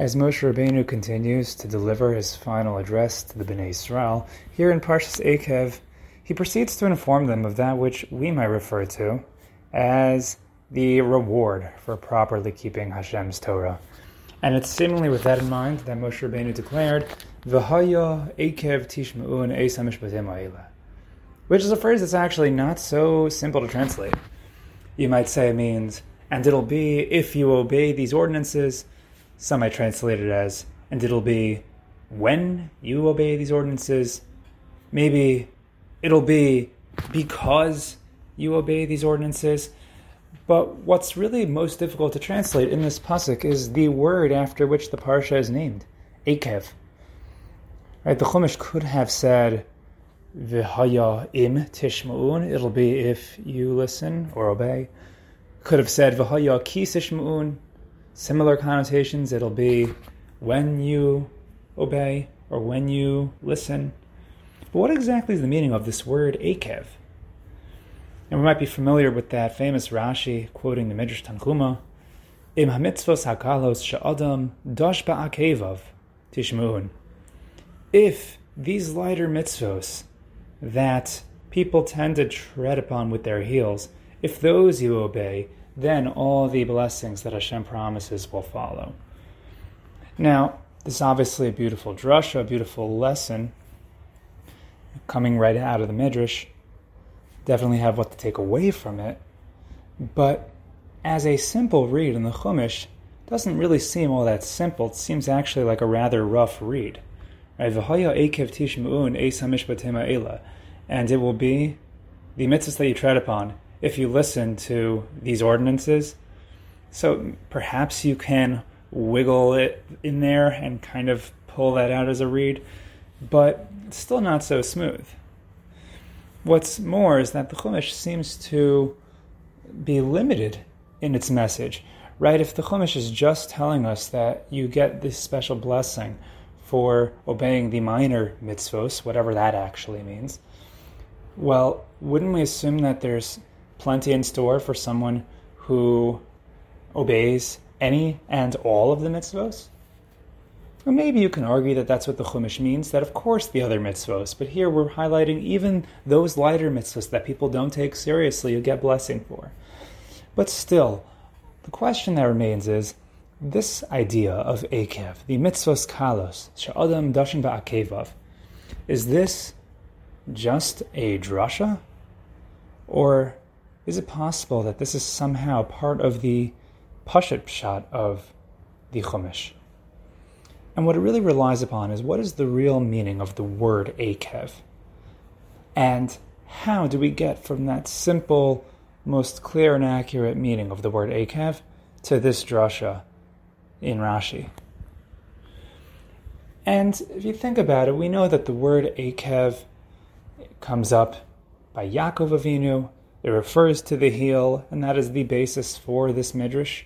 As Moshe Rabbeinu continues to deliver his final address to the Bnei Israel, here in Parshas Eikev, he proceeds to inform them of that which we might refer to as the reward for properly keeping Hashem's Torah. And it's seemingly with that in mind that Moshe Rabbeinu declared, V'haya Eikev Tishma'un which is a phrase that's actually not so simple to translate. You might say it means, and it'll be if you obey these ordinances, some might translate it as, and it'll be when you obey these ordinances. Maybe it'll be because you obey these ordinances. But what's really most difficult to translate in this pasuk is the word after which the parsha is named, Akev. Right, the Chumash could have said, "V'haya im tishma'un." It'll be if you listen or obey. Could have said, "V'haya ki tishma'un." Similar connotations, it'll be when you obey or when you listen. But what exactly is the meaning of this word akev? And we might be familiar with that famous Rashi quoting the Midrash Tanchuma, Im hamitzvos hakalos sha'adam dosh ba'akevav tishmu'un. If these lighter mitzvos that people tend to tread upon with their heels, if those you obey, then all the blessings that Hashem promises will follow. Now, this is obviously a beautiful drasha, a beautiful lesson coming right out of the Midrash. Definitely have what to take away from it. But as a simple read in the Chumash, doesn't really seem all that simple. It seems actually like a rather rough read. And it will be the mitzvahs that you tread upon if you listen to these ordinances. So perhaps you can wiggle it in there and kind of pull that out as a read, but it's still not so smooth. What's more is that the Chumash seems to be limited in its message, right? If the Chumash is just telling us that you get this special blessing for obeying the minor mitzvos, whatever that actually means, well, wouldn't we assume that there's plenty in store for someone who obeys any and all of the mitzvos? Or maybe you can argue that that's what the Chumash means, that of course the other mitzvos, but here we're highlighting even those lighter mitzvos that people don't take seriously, you get blessing for. But still, the question that remains is this idea of Akev, the mitzvos kalos, sha'adam dashin ba'akevav, is this just a drasha? Or is it possible that this is somehow part of the Pashat shot of the Chumash? And what it really relies upon is what is the real meaning of the word Akev? And how do we get from that simple, most clear and accurate meaning of the word Akev to this drasha in Rashi? And if you think about it, we know that the word Akev comes up by Yaakov Avinu it refers to the heel, and that is the basis for this midrash.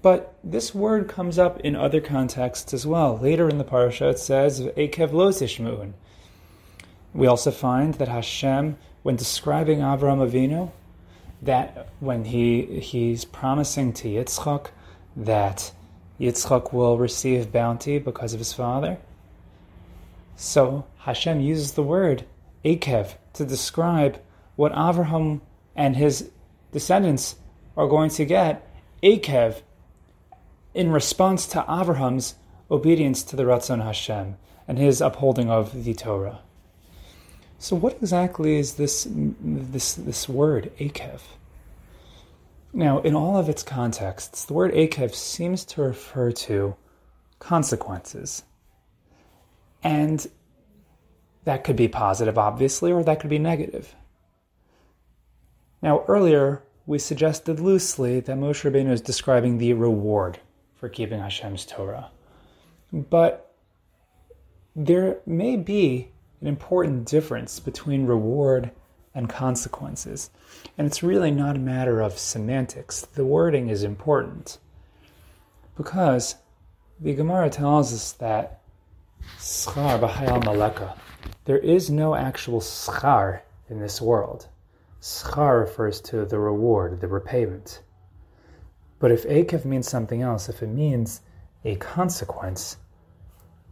But this word comes up in other contexts as well. Later in the parsha, it says "Ekev lo tishmu'un." We also find that Hashem, when describing Avraham Avinu, that when he he's promising to Yitzchak that Yitzchak will receive bounty because of his father. So Hashem uses the word Ekev to describe what Avraham and his descendants are going to get Akev in response to Abraham's obedience to the Ratzon Hashem and his upholding of the Torah. So, what exactly is this this this word Akev? Now, in all of its contexts, the word Akev seems to refer to consequences, and that could be positive, obviously, or that could be negative. Now, earlier we suggested loosely that Moshe Rabbeinu is describing the reward for keeping Hashem's Torah. But there may be an important difference between reward and consequences. And it's really not a matter of semantics. The wording is important. Because the Gemara tells us that schar b'hayal maleka, there is no actual schar in this world. Schar refers to the reward, the repayment. But if Akev means something else, if it means a consequence,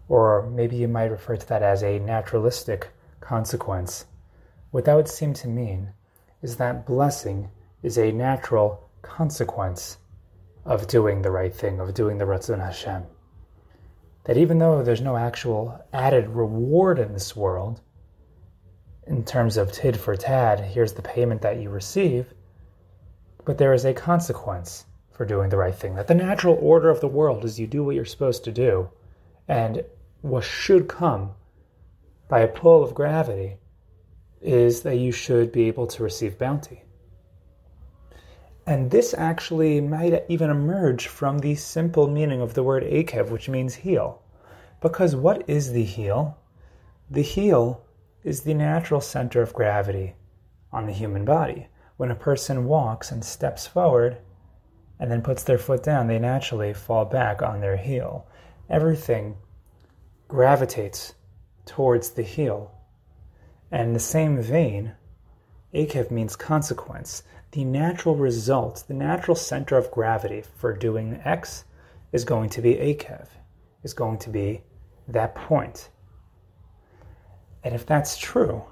or maybe you might refer to that as a naturalistic consequence. What that would seem to mean is that blessing is a natural consequence of doing the right thing, of doing the Ratzon Hashem. That even though there's no actual added reward in this world, in terms of tid for tad, here's the payment that you receive, but there is a consequence for doing the right thing. That the natural order of the world is you do what you're supposed to do, and what should come by a pull of gravity is that you should be able to receive bounty. And this actually might even emerge from the simple meaning of the word akev, which means heel. Because what is the heel? The heel is the natural center of gravity on the human body. When a person walks and steps forward and then puts their foot down, they naturally fall back on their heel. Everything gravitates towards the heel. And in the same vein, akev means consequence. The natural result, the natural center of gravity for doing X is going to be akev, is going to be that point. And if that's true,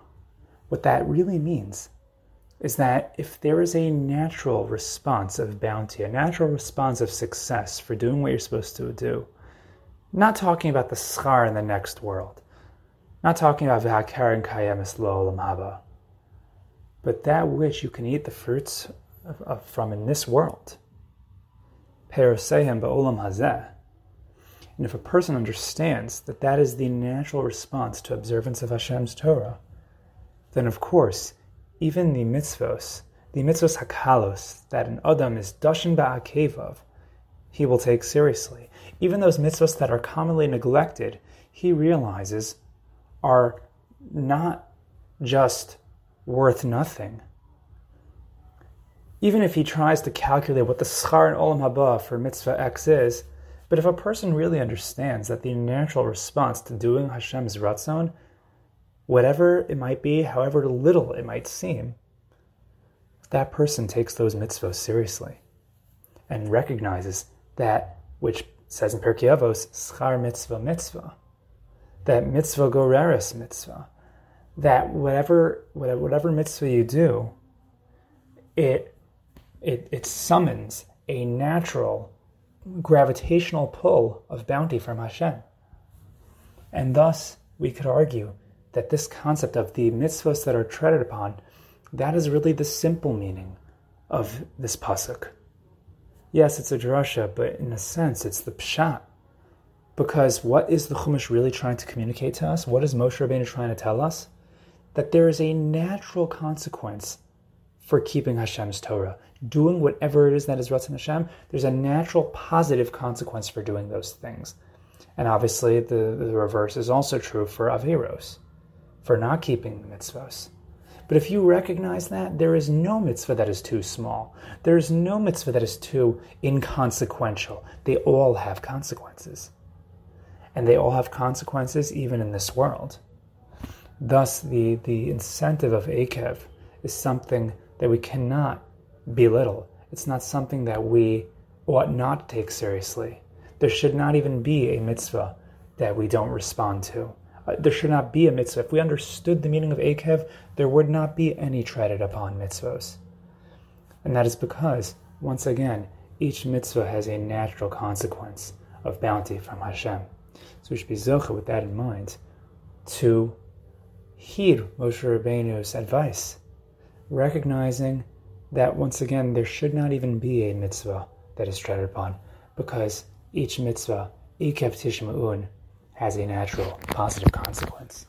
what that really means is that if there is a natural response of bounty, a natural response of success for doing what you're supposed to do, not talking about the schar in the next world, not talking about v'hakaren kayemis lo haba, but that which you can eat the fruits of, of, from in this world. Perosehem ba'olam hazeh, and if a person understands that that is the natural response to observance of Hashem's Torah, then of course, even the mitzvos, the mitzvos hakalos, that an adam is dashin ba'akevav, he will take seriously. Even those mitzvos that are commonly neglected, he realizes are not just worth nothing. Even if he tries to calculate what the schar and olam haba for mitzvah X is, but if a person really understands that the natural response to doing Hashem's ratzon, whatever it might be, however little it might seem, that person takes those mitzvahs seriously and recognizes that which says in Pirkei Avos, schar mitzvah mitzvah, that mitzvah goreres mitzvah, that whatever, whatever whatever mitzvah you do, it it it summons a natural gravitational pull of bounty from Hashem. And thus, we could argue that this concept of the mitzvahs that are treaded upon, that is really the simple meaning of this pasuk. Yes, it's a drasha, but in a sense, it's the pshat. Because what is the Chumash really trying to communicate to us? What is Moshe Rabbeinu trying to tell us? That there is a natural consequence for keeping Hashem's Torah doing whatever it is that is Ratzon Hashem, there's a natural positive consequence for doing those things. And obviously, the, the reverse is also true for Averos, for not keeping the mitzvahs. But if you recognize that, there is no mitzvah that is too small. There is no mitzvah that is too inconsequential. They all have consequences. And they all have consequences even in this world. Thus, the, the incentive of Akev is something that we cannot belittle. It's not something that we ought not take seriously. There should not even be a mitzvah that we don't respond to. Uh, there should not be a mitzvah. If we understood the meaning of Akev, there would not be any treaded upon mitzvahs. And that is because, once again, each mitzvah has a natural consequence of bounty from Hashem. So we should be zocha with that in mind to heed Moshe Rabbeinu's advice, recognizing that once again there should not even be a mitzvah that is treaded upon, because each mitzvah, ikev tishma'un, has a natural positive consequence.